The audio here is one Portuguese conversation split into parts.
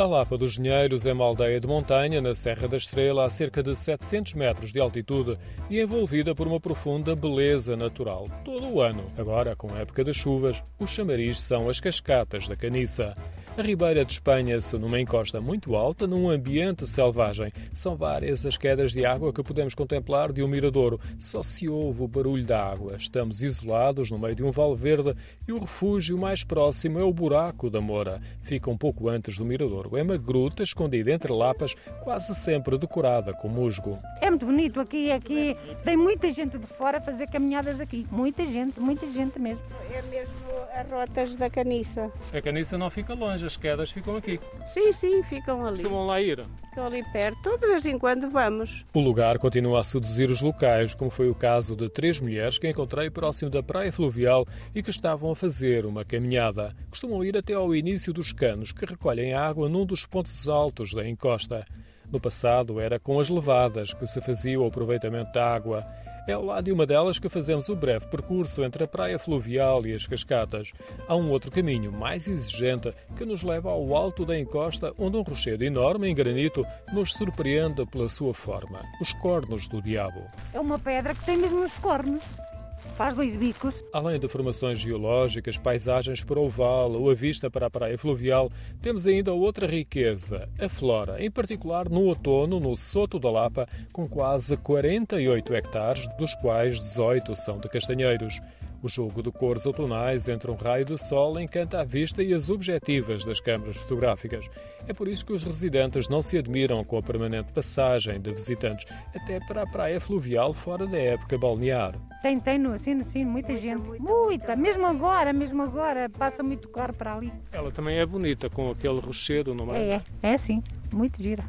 A Lapa dos Dinheiros é uma aldeia de montanha na Serra da Estrela, a cerca de 700 metros de altitude e envolvida por uma profunda beleza natural todo o ano. Agora, com a época das chuvas, os chamaris são as cascatas da Caniça. A Ribeira de Espanha-se numa encosta muito alta, num ambiente selvagem. São várias as quedas de água que podemos contemplar de um miradouro. Só se ouve o barulho da água. Estamos isolados no meio de um vale verde e o refúgio mais próximo é o Buraco da Moura. Fica um pouco antes do miradouro. É uma gruta escondida entre lapas, quase sempre decorada com musgo. É muito bonito aqui, aqui vem muita gente de fora fazer caminhadas aqui. Muita gente, muita gente mesmo. É mesmo as rotas da caniça. A caniça não fica longe, as quedas ficam aqui. Sim, sim, ficam ali. Costumam lá ir. Ficam ali perto. De vez em quando vamos. O lugar continua a seduzir os locais, como foi o caso de três mulheres que encontrei próximo da praia fluvial e que estavam a fazer uma caminhada. Costumam ir até ao início dos canos, que recolhem água num dos pontos altos da encosta. No passado era com as levadas que se fazia o aproveitamento da água. É ao lado de uma delas que fazemos o breve percurso entre a praia fluvial e as cascatas. Há um outro caminho, mais exigente, que nos leva ao alto da encosta, onde um rochedo enorme em granito nos surpreende pela sua forma. Os cornos do diabo. É uma pedra que tem mesmo os cornos. Faz dois bicos. Além de formações geológicas, paisagens para o vale ou a vista para a praia fluvial, temos ainda outra riqueza, a flora, em particular no outono, no Soto da Lapa, com quase 48 hectares, dos quais 18 são de castanheiros. O jogo de cores outonais entre um raio de sol encanta a vista e as objetivas das câmaras fotográficas. É por isso que os residentes não se admiram com a permanente passagem de visitantes, até para a praia fluvial fora da época balnear. Tem, tem, no, sim, sim, muita gente. Muita, mesmo agora, mesmo agora, passa muito carro para ali. Ela também é bonita, com aquele rochedo, não é? É, é sim, muito gira.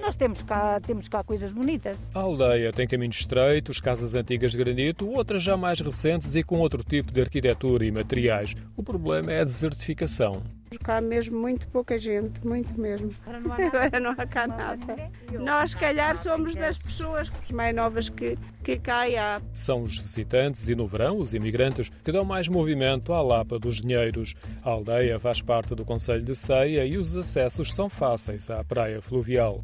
Nós temos cá, temos cá coisas bonitas. A aldeia tem caminhos estreitos, casas antigas de granito, outras já mais recentes e com outro tipo de arquitetura e materiais. O problema é a desertificação. Cá mesmo muito pouca gente, muito mesmo. Agora não há nada. Agora não há cá nada. Nós, se calhar, somos das pessoas mais novas que, que cá há. São os visitantes e, no verão, os imigrantes que dão mais movimento à Lapa dos Dinheiros. A aldeia faz parte do Conselho de Ceia e os acessos são fáceis à praia fluvial.